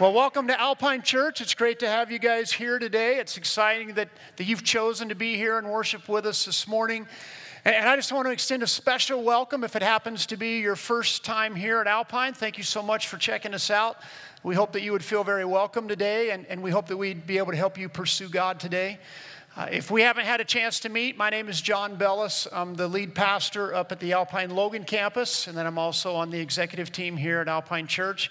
Well, welcome to Alpine Church. It's great to have you guys here today. It's exciting that, that you've chosen to be here and worship with us this morning. And, I just want to extend a special welcome if it happens to be your first time here at Alpine. Thank you so much for checking us out. We hope that you would feel very welcome today, and, and we hope that we'd be able to help you pursue God today. Uh, if we haven't had a chance to meet, my name is John Bellis. I'm the lead pastor up at the Alpine Logan campus, and then I'm also on the executive team here at Alpine Church.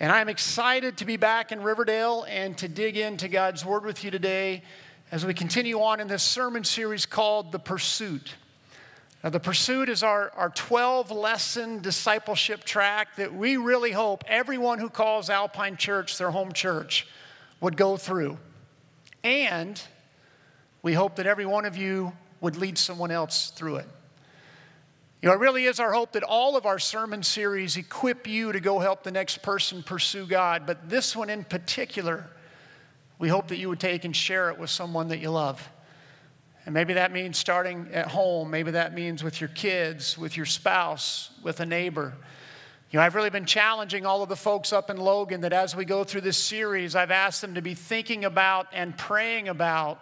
And I'm excited to be back in Riverdale and to dig into God's Word with you today as we continue on in this sermon series called The Pursuit. Now, the Pursuit is our, our 12 lesson discipleship track that we really hope everyone who calls Alpine Church their home church would go through. And we hope that every one of you would lead someone else through it. You know, it really is our hope that all of our sermon series equip you to go help the next person pursue God. But this one in particular, we hope that you would take and share it with someone that you love. And maybe that means starting at home. Maybe that means with your kids, with your spouse, with a neighbor. You know, I've really been challenging all of the folks up in Logan that as we go through this series, I've asked them to be thinking about and praying about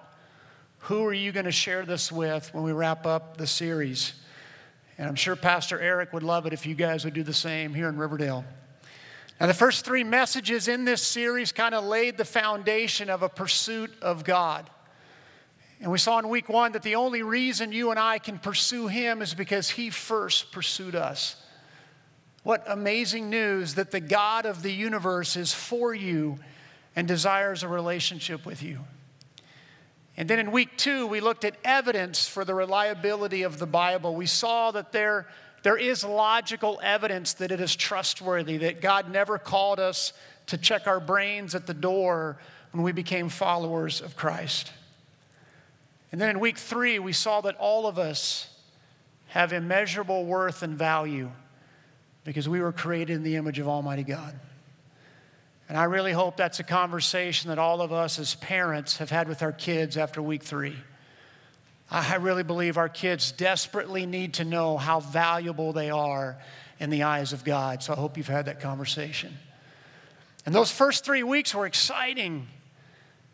who are you going to share this with when we wrap up the series? And I'm sure Pastor Eric would love it if you guys would do the same here in Riverdale. Now, the first three messages in this series kind of laid the foundation of a pursuit of God. And we saw in week one that the only reason you and I can pursue Him is because He first pursued us. What amazing news that the God of the universe is for you and desires a relationship with you. And then in week two, we looked at evidence for the reliability of the Bible. We saw that there, there is logical evidence that it is trustworthy, that God never called us to check our brains at the door when we became followers of Christ. And then in week three, we saw that all of us have immeasurable worth and value because we were created in the image of Almighty God. And I really hope that's a conversation that all of us as parents have had with our kids after week three. I really believe our kids desperately need to know how valuable they are in the eyes of God. So I hope you've had that conversation. And those first three weeks were exciting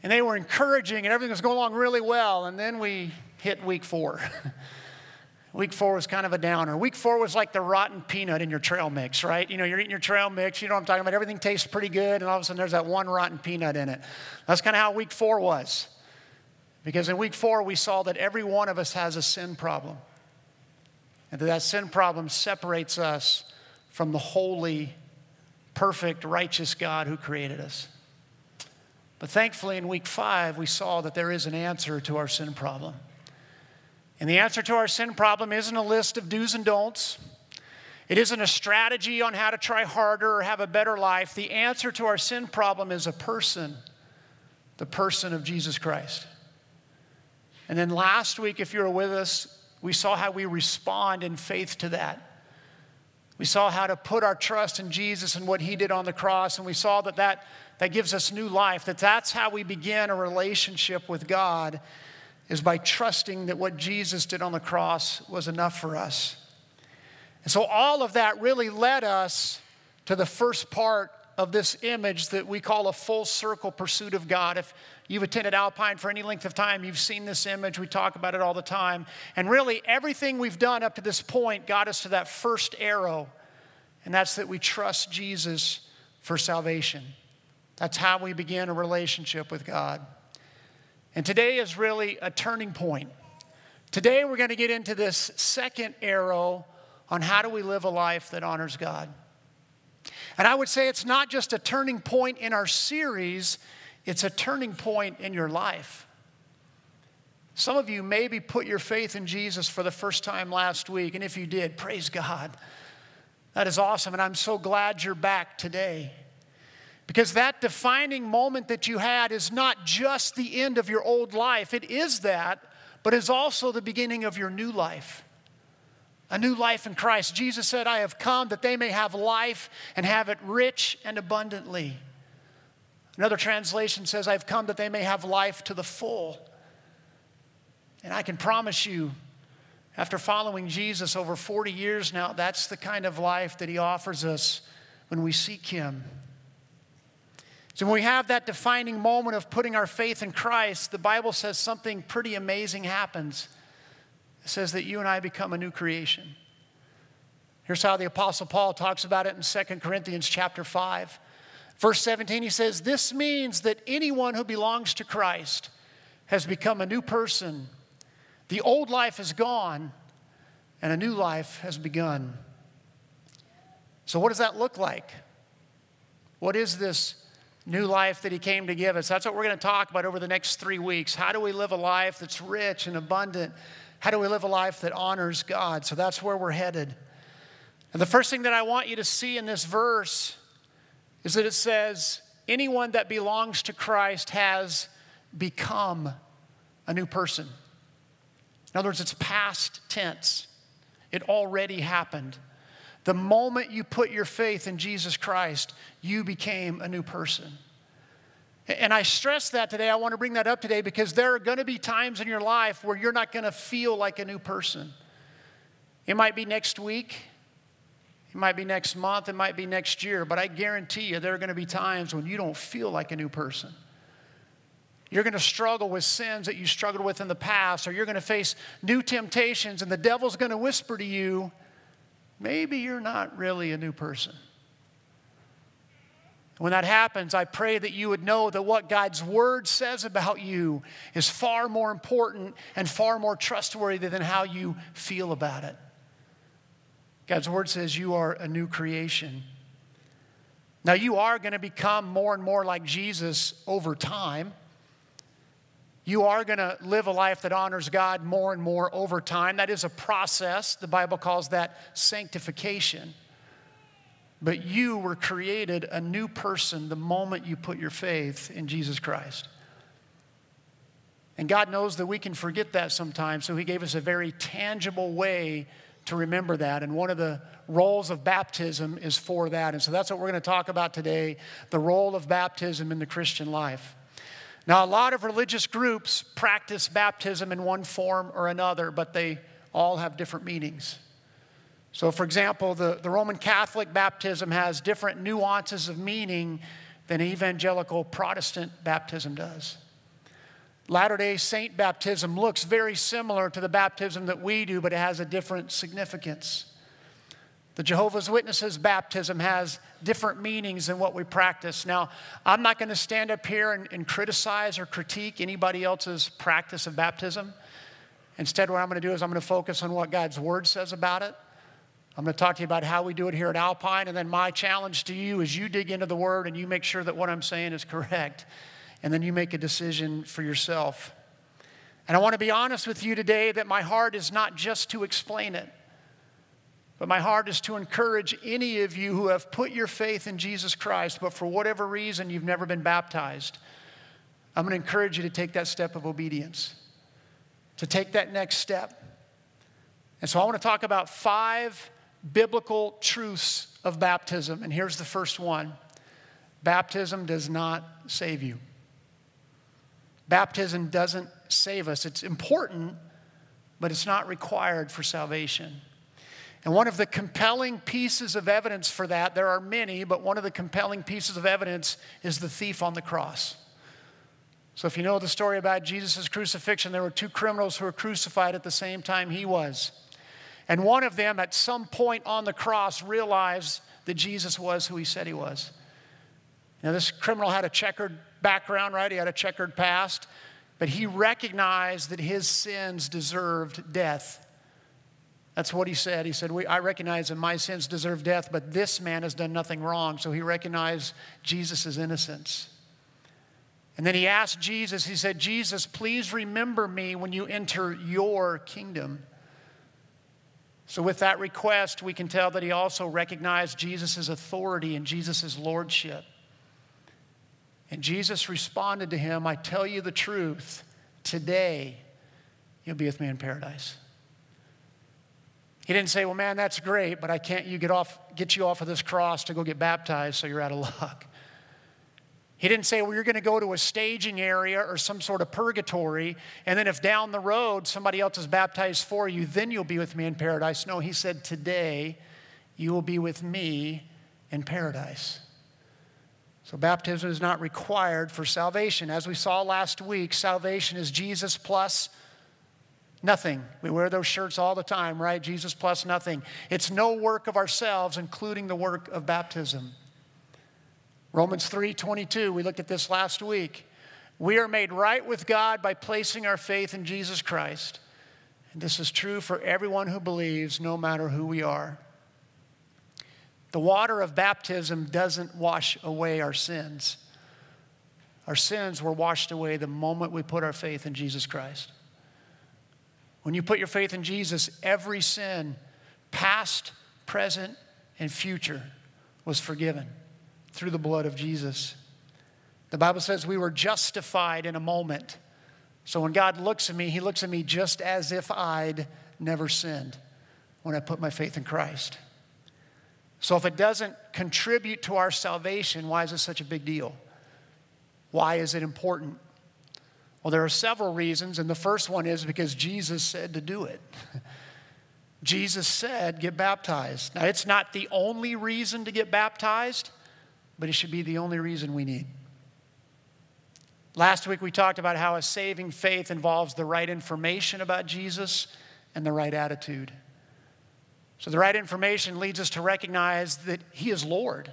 and they were encouraging and everything was going along really well. And then we hit week four. Week four was kind of a downer. Week four was like the rotten peanut in your trail mix, right? You know, you're eating your trail mix, you know what I'm talking about? Everything tastes pretty good, and all of a sudden there's that one rotten peanut in it. That's kind of how week four was. Because in week four, we saw that every one of us has a sin problem. And that that sin problem separates us from the holy, perfect, righteous God who created us. But thankfully, in week five, we saw that there is an answer to our sin problem. And the answer to our sin problem isn't a list of do's and don'ts. It isn't a strategy on how to try harder or have a better life. The answer to our sin problem is a person, the person of Jesus Christ. And then last week, if you were with us, we saw how we respond in faith to that. We saw how to put our trust in Jesus and what he did on the cross, and we saw that that, that gives us new life, that that's how we begin a relationship with God is by trusting that what Jesus did on the cross was enough for us. And so all of that really led us to the first part of this image that we call a full circle pursuit of God. If you've attended Alpine for any length of time, you've seen this image. We talk about it all the time. And really, everything we've done up to this point got us to that first arrow, and that's that we trust Jesus for salvation. That's how we begin a relationship with God. And today is really a turning point. Today, we're going to get into this second arrow on how do we live a life that honors God. And I would say it's not just a turning point in our series, it's a turning point in your life. Some of you maybe put your faith in Jesus for the first time last week, and if you did, praise God. That is awesome, and I'm so glad you're back today. Because that defining moment that you had is not just the end of your old life, it is that, but is also the beginning of your new life. A new life in Christ. Jesus said, I have come that they may have life and have it rich and abundantly. Another translation says, I've come that they may have life to the full. And I can promise you, after following Jesus over 40 years now, that's the kind of life that he offers us when we seek him. So when we have that defining moment of putting our faith in Christ, the Bible says something pretty amazing happens. It says that you and I become a new creation. Here's how the apostle Paul talks about it in 2 Corinthians chapter 5. Verse 17 he says, "This means that anyone who belongs to Christ has become a new person. The old life is gone and a new life has begun." So what does that look like? What is this new life that he came to give us. That's what we're going to talk about over the next three weeks. How do we live a life that's rich and abundant? How do we live a life that honors God? So that's where we're headed. And the first thing that I want you to see in this verse is that it says, anyone that belongs to Christ has become a new person. In other words, it's past tense. It already happened. The moment you put your faith in Jesus Christ, you became a new person. And I stress that today. I want to bring that up today because there are going to be times in your life where you're not going to feel like a new person. It might be next week, it might be next month, it might be next year, but I guarantee you there are going to be times when you don't feel like a new person. You're going to struggle with sins that you struggled with in the past, or you're going to face new temptations, and the devil's going to whisper to you, maybe you're not really a new person. When that happens, I pray that you would know that what God's word says about you is far more important and far more trustworthy than how you feel about it. God's word says you are a new creation. Now, you are going to become more and more like Jesus over time. You are going to live a life that honors God more and more over time. That is a process. The Bible calls that sanctification. But you were created a new person the moment you put your faith in Jesus Christ. And God knows that we can forget that sometimes, so He gave us a very tangible way to remember that. And one of the roles of baptism is for that. And so that's what we're going to talk about today the role of baptism in the Christian life. Now, a lot of religious groups practice baptism in one form or another, but they all have different meanings. So, for example, the, the Roman Catholic baptism has different nuances of meaning than evangelical Protestant baptism does. Latter day Saint baptism looks very similar to the baptism that we do, but it has a different significance. The Jehovah's Witnesses baptism has different meanings than what we practice. Now, I'm not going to stand up here and, and, criticize or critique anybody else's practice of baptism. Instead, what I'm going to do is I'm going to focus on what God's Word says about it. I'm going to talk to you about how we do it here at Alpine, and then my challenge to you is you dig into the Word and you make sure that what I'm saying is correct, and then you make a decision for yourself. And I want to be honest with you today that my heart is not just to explain it. But my heart is to encourage any of you who have put your faith in Jesus Christ, but for whatever reason you've never been baptized. I'm going to encourage you to take that step of obedience, to take that next step. And so I want to talk about five biblical truths of baptism. And here's the first one baptism does not save you. Baptism doesn't save us. It's important, but it's not required for salvation. And one of the compelling pieces of evidence for that, there are many, but one of the compelling pieces of evidence is the thief on the cross. So, if you know the story about Jesus' crucifixion, there were two criminals who were crucified at the same time he was. And one of them, at some point on the cross, realized that Jesus was who he said he was. Now, this criminal had a checkered background, right? He had a checkered past, but he recognized that his sins deserved death. That's what he said. He said, I recognize that my sins deserve death, but this man has done nothing wrong. So he recognized Jesus' innocence. And then he asked Jesus, he said, Jesus, please remember me when you enter your kingdom. So, with that request, we can tell that he also recognized Jesus' authority and Jesus' lordship. And Jesus responded to him, I tell you the truth, today you'll be with me in paradise. He didn't say, Well, man, that's great, but I can't you get, off, get you off of this cross to go get baptized, so you're out of luck. He didn't say, Well, you're going to go to a staging area or some sort of purgatory, and then if down the road somebody else is baptized for you, then you'll be with me in paradise. No, he said, Today you will be with me in paradise. So, baptism is not required for salvation. As we saw last week, salvation is Jesus plus nothing. We wear those shirts all the time, right? Jesus plus nothing. It's no work of ourselves, including the work of baptism. Romans 3:22, we looked at this last week. We are made right with God by placing our faith in Jesus Christ. And this is true for everyone who believes, no matter who we are. The water of baptism doesn't wash away our sins. Our sins were washed away the moment we put our faith in Jesus Christ. When you put your faith in Jesus, every sin, past, present, and future, was forgiven through the blood of Jesus. The Bible says we were justified in a moment. So when God looks at me, He looks at me just as if I'd never sinned when I put my faith in Christ. So if it doesn't contribute to our salvation, why is it such a big deal? Why is it important? Well, there are several reasons, and the first one is because Jesus said to do it. Jesus said, get baptized. Now, it's not the only reason to get baptized, but it should be the only reason we need. Last week, we talked about how a saving faith involves the right information about Jesus and the right attitude. So, the right information leads us to recognize that He is Lord,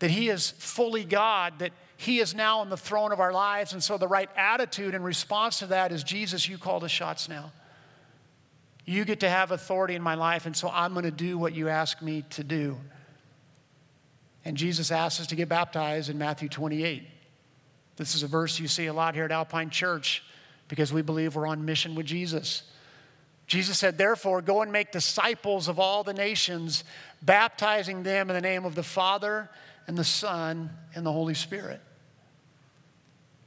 that He is fully God, that He is now on the throne of our lives. And so, the right attitude in response to that is Jesus, you call the shots now. You get to have authority in my life, and so I'm going to do what you ask me to do. And Jesus asks us to get baptized in Matthew 28. This is a verse you see a lot here at Alpine Church because we believe we're on mission with Jesus. Jesus said, Therefore, go and make disciples of all the nations, baptizing them in the name of the Father and the Son and the Holy Spirit.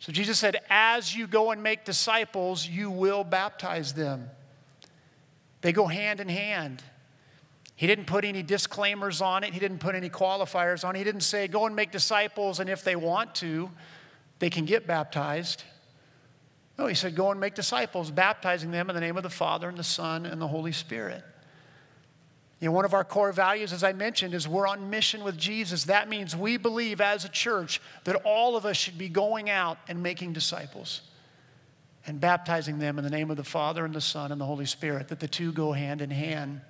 So Jesus said, As you go and make disciples, you will baptize them. They go hand in hand. He didn't put any disclaimers on it, he didn't put any qualifiers on it. He didn't say, Go and make disciples, and if they want to, they can get baptized. No, he said, Go and make disciples, baptizing them in the name of the Father and the Son and the Holy Spirit. You know, one of our core values, as I mentioned, is we're on mission with Jesus. That means we believe as a church that all of us should be going out and making disciples and baptizing them in the name of the Father and the Son and the Holy Spirit, that the two go hand in hand.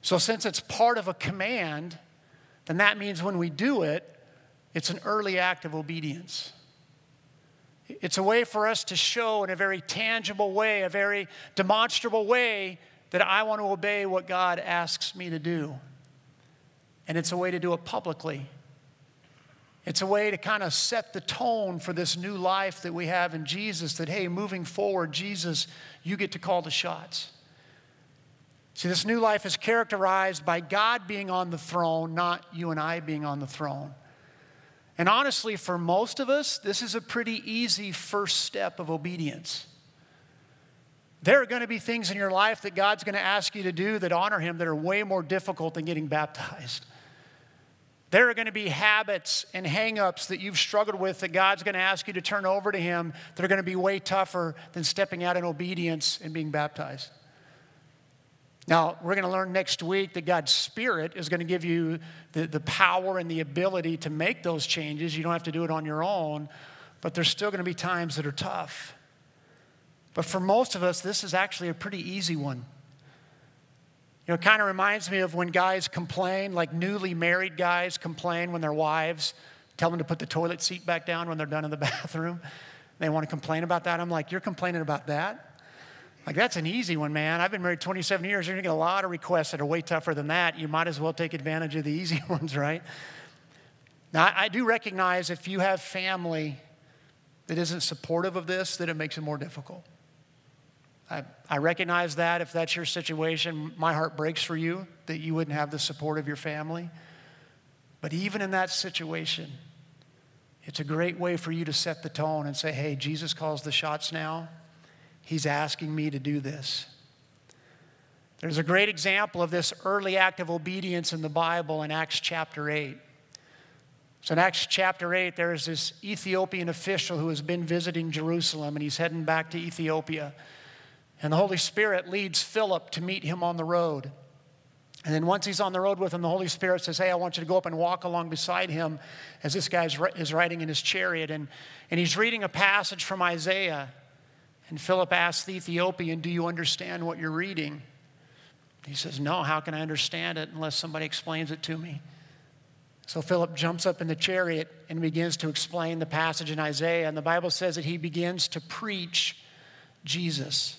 So, since it's part of a command, then that means when we do it, it's an early act of obedience. It's a way for us to show in a very tangible way, a very demonstrable way, that I want to obey what God asks me to do. And it's a way to do it publicly. It's a way to kind of set the tone for this new life that we have in Jesus that, hey, moving forward, Jesus, you get to call the shots. See, this new life is characterized by God being on the throne, not you and I being on the throne. And honestly, for most of us, this is a pretty easy first step of obedience. There are going to be things in your life that God's going to ask you to do that honor Him that are way more difficult than getting baptized. There are going to be habits and hangups that you've struggled with that God's going to ask you to turn over to Him that are going to be way tougher than stepping out in obedience and being baptized. Now, we're going to learn next week that God's Spirit is going to give you the, the power and the ability to make those changes. You don't have to do it on your own, but there's still going to be times that are tough. But for most of us, this is actually a pretty easy one. You know, it kind of reminds me of when guys complain, like newly married guys complain when their wives tell them to put the toilet seat back down when they're done in the bathroom. They want to complain about that. I'm like, you're complaining about that? Like, that's an easy one, man. I've been married 27 years. You're going to get a lot of requests that are way tougher than that. You might as well take advantage of the easy ones, right? Now, I do recognize if you have family that isn't supportive of this, that it makes it more difficult. I, I recognize that if that's your situation, my heart breaks for you that you wouldn't have the support of your family. But even in that situation, it's a great way for you to set the tone and say, hey, Jesus calls the shots now. He's asking me to do this. There's a great example of this early act of obedience in the Bible in Acts chapter 8. So, in Acts chapter 8, there's this Ethiopian official who has been visiting Jerusalem and he's heading back to Ethiopia. And the Holy Spirit leads Philip to meet him on the road. And then once he's on the road with him, the Holy Spirit says, Hey, I want you to go up and walk along beside him as this guy is riding in his chariot. And, and he's reading a passage from Isaiah. And Philip asks the Ethiopian, Do you understand what you're reading? He says, No, how can I understand it unless somebody explains it to me? So Philip jumps up in the chariot and begins to explain the passage in Isaiah. And the Bible says that he begins to preach Jesus.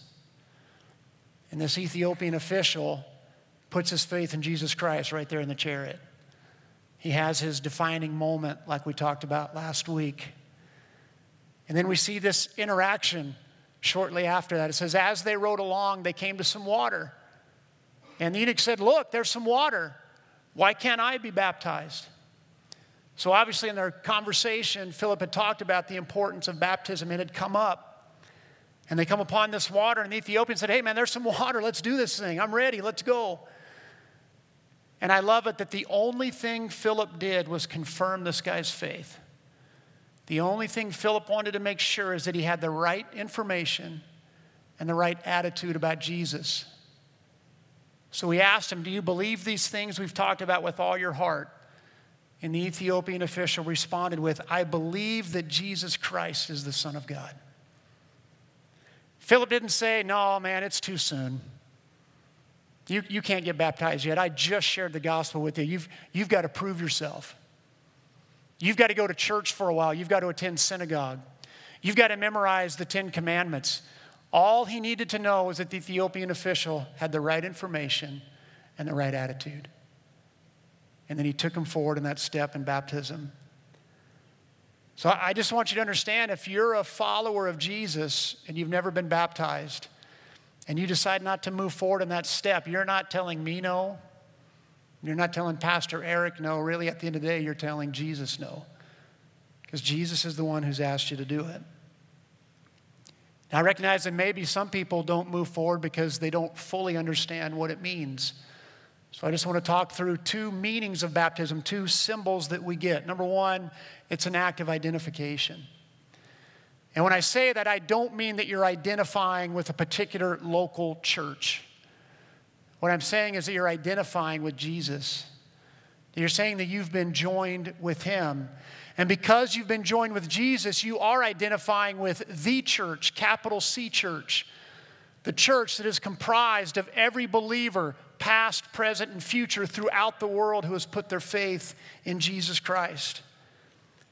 And this Ethiopian official puts his faith in Jesus Christ right there in the chariot. He has his defining moment, like we talked about last week. And then we see this interaction shortly after that. It says, As they rode along, they came to some water. And eunuch said, Look, there's some water. Why can't I be baptized? So, obviously, in their conversation, Philip had talked about the importance of baptism. It had come up. And they come upon this water, and the Ethiopian said, Hey, man, there's some water. Let's do this thing. I'm ready. Let's go. And I love it that the only thing Philip did was confirm this guy's faith. The only thing Philip wanted to make sure is that he had the right information and the right attitude about Jesus. So he asked him, Do you believe these things we've talked about with all your heart? And the Ethiopian official responded with, I believe that Jesus Christ is the Son of God. Philip didn't say, No, man, it's too soon. You, you can't get baptized yet. I just shared the gospel with you. You've, you've got to prove yourself. You've got to go to church for a while. You've got to attend synagogue. You've got to memorize the Ten Commandments. All he needed to know was that the Ethiopian official had the right information and the right attitude. And then he took him forward in that step in baptism. So I just want you to understand if you're a follower of Jesus and you've never been baptized, and you decide not to move forward in that step, you're not telling me no. You're not telling Pastor Eric no. Really, at the end of the day, you're telling Jesus no. Because Jesus is the one who's asked you to do it. Now, I recognize that maybe some people don't move forward because they don't fully understand what it means. So I just want to talk through two meanings of baptism, two symbols that we get. Number one, it's an act of identification. And when I say that, I don't mean that you're identifying with a particular local church. What I'm saying is that you're identifying with Jesus. You're saying that you've been joined with him. And because you've been joined with Jesus, you are identifying with the church, capital C church, the church that is comprised of every believer, past, present, and future, throughout the world who has put their faith in Jesus Christ.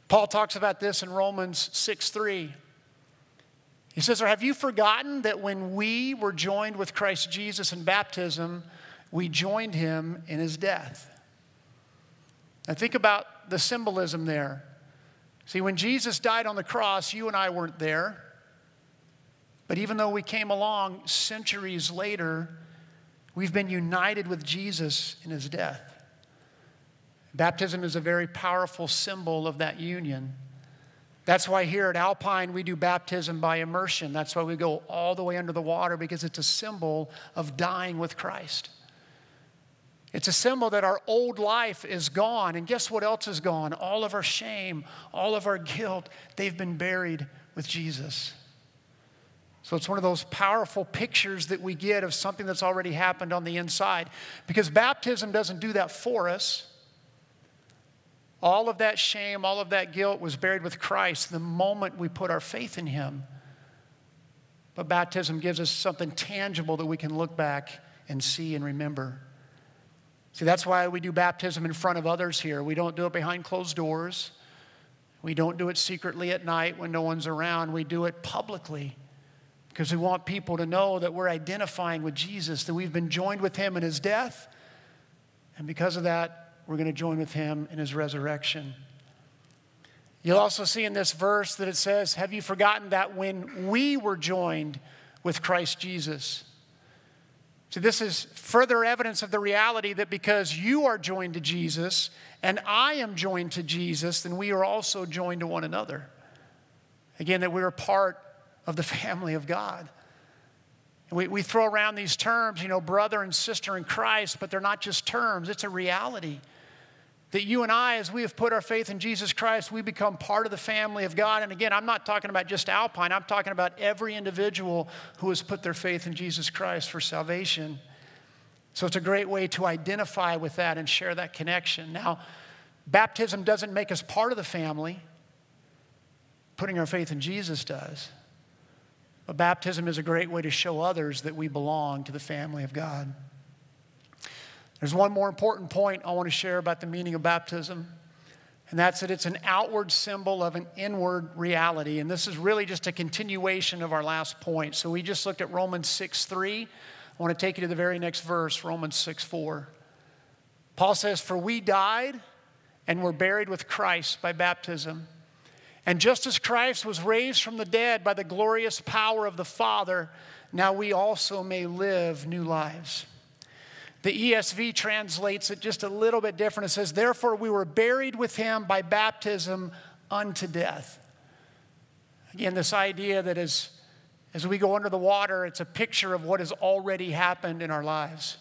Paul talks about this in Romans 6 3. He says, Or have you forgotten that when we were joined with Christ Jesus in baptism, we joined him in his death? And think about the symbolism there. See, when Jesus died on the cross, you and I weren't there. But even though we came along centuries later, we've been united with Jesus in his death. Baptism is a very powerful symbol of that union. That's why here at Alpine we do baptism by immersion. That's why we go all the way under the water because it's a symbol of dying with Christ. It's a symbol that our old life is gone. And guess what else is gone? All of our shame, all of our guilt, they've been buried with Jesus. So it's one of those powerful pictures that we get of something that's already happened on the inside. Because baptism doesn't do that for us. All of that shame, all of that guilt was buried with Christ the moment we put our faith in Him. But baptism gives us something tangible that we can look back and see and remember. See, that's why we do baptism in front of others here. We don't do it behind closed doors. We don't do it secretly at night when no one's around. We do it publicly because we want people to know that we're identifying with Jesus, that we've been joined with him in his death. And because of that, we're going to join with him in his resurrection. You'll also see in this verse that it says, Have you forgotten that when we were joined with Christ Jesus? So, this is further evidence of the reality that because you are joined to Jesus and I am joined to Jesus, then we are also joined to one another. Again, that we are part of the family of God. We, we throw around these terms, you know, brother and sister in Christ, but they're not just terms, it's a reality. That you and I, as we have put our faith in Jesus Christ, we become part of the family of God. And again, I'm not talking about just Alpine, I'm talking about every individual who has put their faith in Jesus Christ for salvation. So it's a great way to identify with that and share that connection. Now, baptism doesn't make us part of the family, putting our faith in Jesus does. But baptism is a great way to show others that we belong to the family of God. There's one more important point I want to share about the meaning of baptism, and that's that it's an outward symbol of an inward reality. And this is really just a continuation of our last point. So we just looked at Romans 6 3. I want to take you to the very next verse, Romans 6 4. Paul says, For we died and were buried with Christ by baptism. And just as Christ was raised from the dead by the glorious power of the Father, now we also may live new lives. The ESV translates it just a little bit different. It says, Therefore, we were buried with him by baptism unto death. Again, this idea that as, as we go under the water, it's a picture of what has already happened in our lives.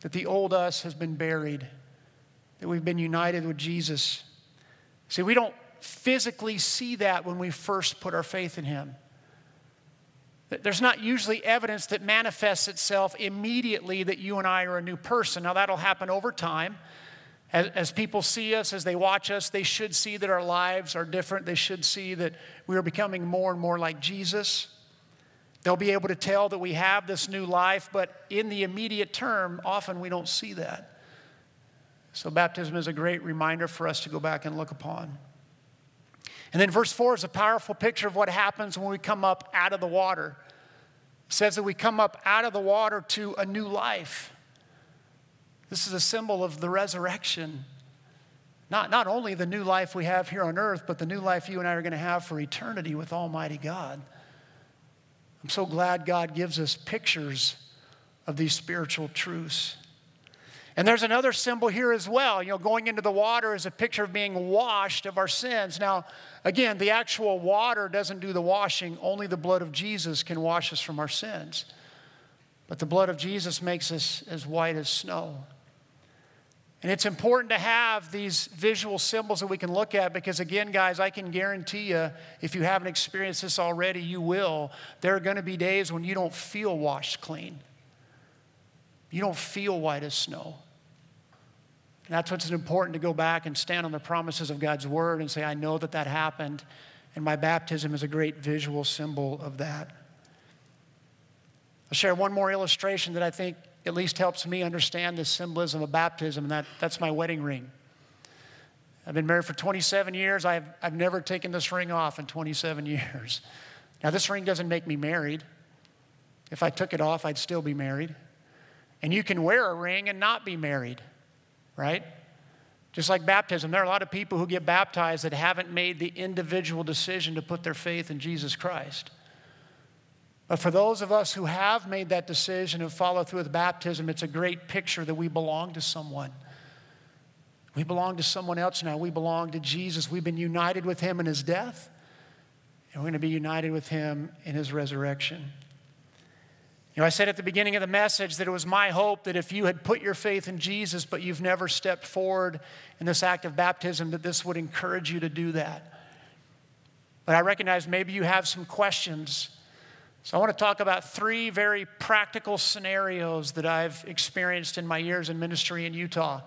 That the old us has been buried, that we've been united with Jesus. See, we don't physically see that when we first put our faith in him. There's not usually evidence that manifests itself immediately that you and I are a new person. Now, that'll happen over time. As, as, people see us, as they watch us, they should see that our lives are different. They should see that we are becoming more and more like Jesus. They'll be able to tell that we have this new life, but in the immediate term, often we don't see that. So, baptism is a great reminder for us to go back and look upon. And then verse 4 is a powerful picture of what happens when we come up out of the water. It says that we come up out of the water to a new life. This is a symbol of the resurrection. Not, not only the new life we have here on earth, but the new life you and I are going to have for eternity with Almighty God. I'm so glad God gives us pictures of these spiritual truths. And there's another symbol here as well. You know, going into the water is a picture of being washed of our sins. Now, again, the actual water doesn't do the washing, only the blood of Jesus can wash us from our sins. But the blood of Jesus makes us as white as snow. And it's important to have these visual symbols that we can look at because, again, guys, I can guarantee you, if you haven't experienced this already, you will. There are going to be days when you don't feel washed clean, you don't feel white as snow. And that's what's important to go back and stand on the promises of God's word and say, I know that that happened, and my baptism is a great visual symbol of that. I'll share one more illustration that I think at least helps me understand the symbolism of baptism, and that, that's my wedding ring. I've been married for 27 years. I've, I've never taken this ring off in 27 years. Now, this ring doesn't make me married. If I took it off, I'd still be married. And you can wear a ring and not be married right? Just like baptism, there are a lot of people who get baptized that haven't made the individual decision to put their faith in Jesus Christ. But for those of us who have made that decision and follow through with baptism, it's a great picture that we belong to someone. We belong to someone else now. We belong to Jesus. We've been united with him in his death, and we're going to be united with him in his resurrection. You know, I said at the beginning of the message that it was my hope that if you had put your faith in Jesus, but you've never stepped forward in this act of baptism, that this would encourage you to do that. But I recognize maybe you have some questions. So I want to talk about three very practical scenarios that I've experienced in my years in ministry in Utah.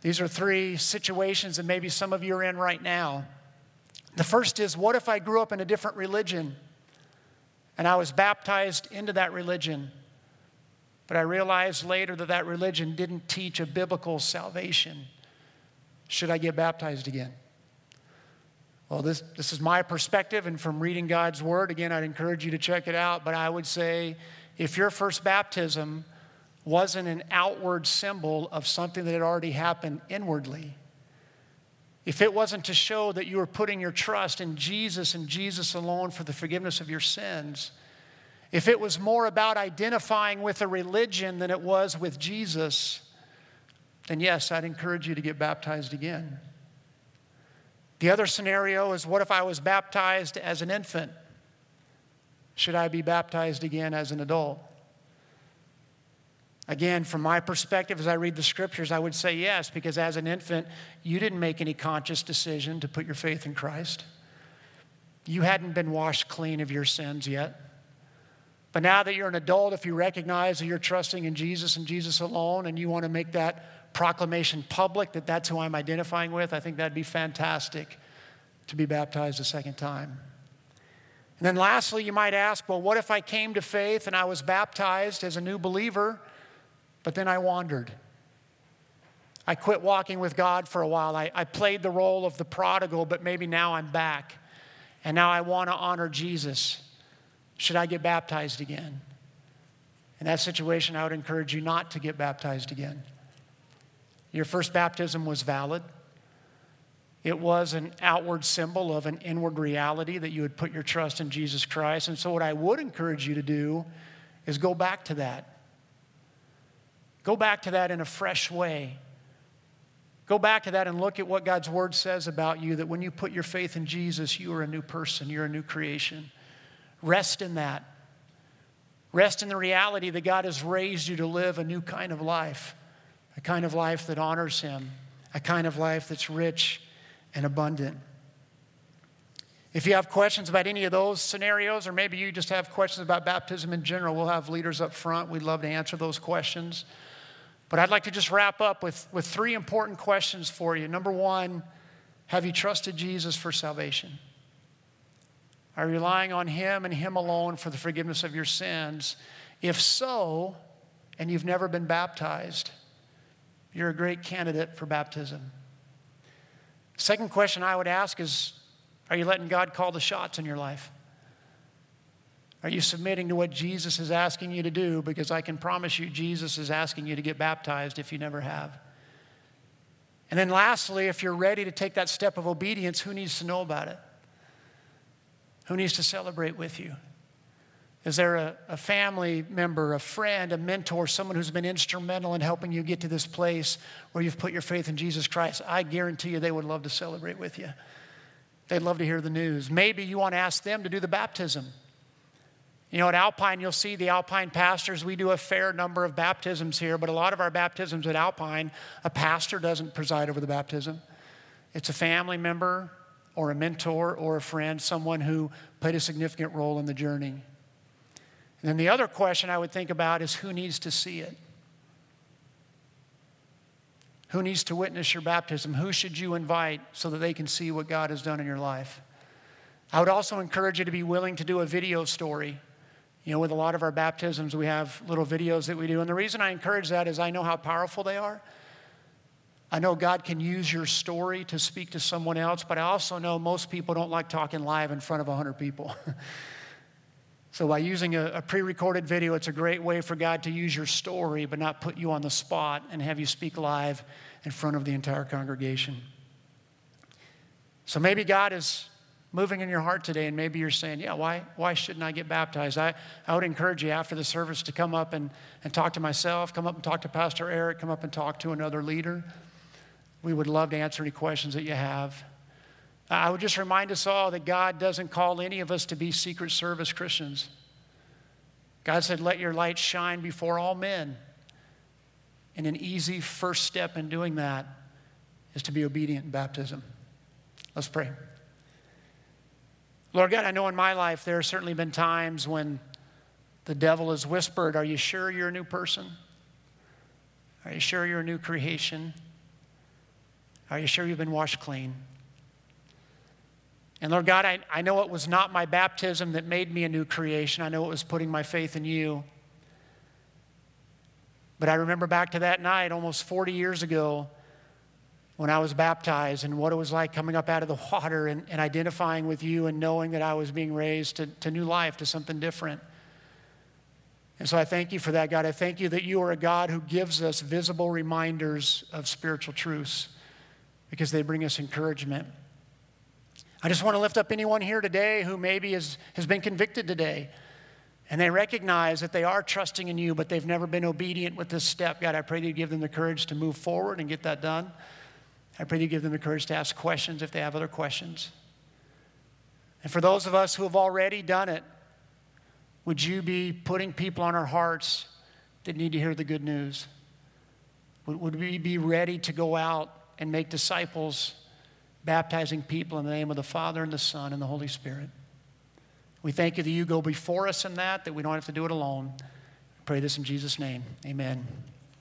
These are three situations that maybe some of you are in right now. The first is what if I grew up in a different religion? And I was baptized into that religion. But I realized later that that religion didn't teach a biblical salvation. Should I get baptized again? Well, this, this is my perspective, and from reading God's word, again, I'd encourage you to check it out. But I would say if your first baptism wasn't an outward symbol of something that had already happened inwardly, if it wasn't to show that you were putting your trust in Jesus and Jesus alone for the forgiveness of your sins, if it was more about identifying with a religion than it was with Jesus, then yes, I'd encourage you to get baptized again. The other scenario is what if I was baptized as an infant? Should I be baptized again as an adult? Again, from my perspective, as I read the scriptures, I would say yes, because as an infant, you didn't make any conscious decision to put your faith in Christ. You hadn't been washed clean of your sins yet. But now that you're an adult, if you recognize that you're trusting in Jesus and Jesus alone and you want to make that proclamation public that that's who I'm identifying with, I think that'd be fantastic to be baptized a second time. And then lastly, you might ask, well, what if I came to faith and I was baptized as a new believer, but then I wandered? I quit walking with God for a while. I, I played the role of the prodigal, but maybe now I'm back. And now I want to honor Jesus. Should I get baptized again? In that situation, I would encourage you not to get baptized again. Your first baptism was valid. It was an outward symbol of an inward reality that you had put your trust in Jesus Christ. And so, what I would encourage you to do is go back to that. Go back to that in a fresh way. Go back to that and look at what God's word says about you that when you put your faith in Jesus, you are a new person, you're a new creation. Rest in that. Rest in the reality that God has raised you to live a new kind of life, a kind of life that honors Him, a kind of life that's rich and abundant. If you have questions about any of those scenarios, or maybe you just have questions about baptism in general, we'll have leaders up front. We'd love to answer those questions. But I'd like to just wrap up with, with three important questions for you. Number one, have you trusted Jesus for salvation? Are you relying on Him and Him alone for the forgiveness of your sins? If so, and you've never been baptized, you're a great candidate for baptism. Second question I would ask is Are you letting God call the shots in your life? Are you submitting to what Jesus is asking you to do? Because I can promise you, Jesus is asking you to get baptized if you never have. And then, lastly, if you're ready to take that step of obedience, who needs to know about it? Who needs to celebrate with you? Is there a, a, family member, a friend, a mentor, someone who's been instrumental in helping you get to this place where you've put your faith in Jesus Christ? I guarantee you they would love to celebrate with you. They'd love to hear the news. Maybe you want to ask them to do the baptism. You know, at Alpine, you'll see the Alpine pastors. We do a fair number of baptisms here, but a lot of our baptisms at Alpine, a pastor doesn't preside over the baptism. It's a family member or a mentor or a friend, someone who played a significant role in the journey. And then the other question I would think about is who needs to see it? Who needs to witness your baptism? Who should you invite so that they can see what God has done in your life? I would also encourage you to be willing to do a video story you know, with a lot of our baptisms, we have little videos that we do. And the reason I encourage that is I know how powerful they are. I know God can use your story to speak to someone else, but I also know most people don't like talking live in front of 100 people. so, by using a, a pre recorded video, it's a great way for God to use your story, but not put you on the spot and have you speak live in front of the entire congregation. So, maybe God is moving in your heart today, and maybe you're saying, Yeah, why, why shouldn't I get baptized? I, I would encourage you after the service to come up and, and talk to myself, come up and talk to Pastor Eric, come up and talk to another leader. We would love to answer any questions that you have. I would just remind us all that God doesn't call any of us to be Secret Service Christians. God said, Let your light shine before all men. And an easy first step in doing that is to be obedient in baptism. Let's pray. Lord God, I know in my life there have certainly been times when the devil has whispered, Are you sure you're a new person? Are you sure you're a new creation? Are you sure you've been washed clean? And Lord God, I, I know it was not my baptism that made me a new creation. I know it was putting my faith in you. But I remember back to that night almost 40 years ago when I was baptized and what it was like coming up out of the water and, and identifying with you and knowing that I was being raised to, to new life, to something different. And so I thank you for that, God. I thank you that you are a God who gives us visible reminders of spiritual truths because they bring us encouragement. I just want to lift up anyone here today who maybe has, has been convicted today and they recognize that they are trusting in you, but they've never been obedient with this step. God, I pray that you give them the courage to move forward and get that done. I pray you give them the courage to ask questions if they have other questions. And for those of us who have already done it, would you be putting people on our hearts that need to hear the good news? Would, we be ready to go out and make disciples, baptizing people in the name of the Father and the Son and the Holy Spirit? We thank you that you go before us in that, that we don't have to do it alone. I pray this in Jesus' name. Amen.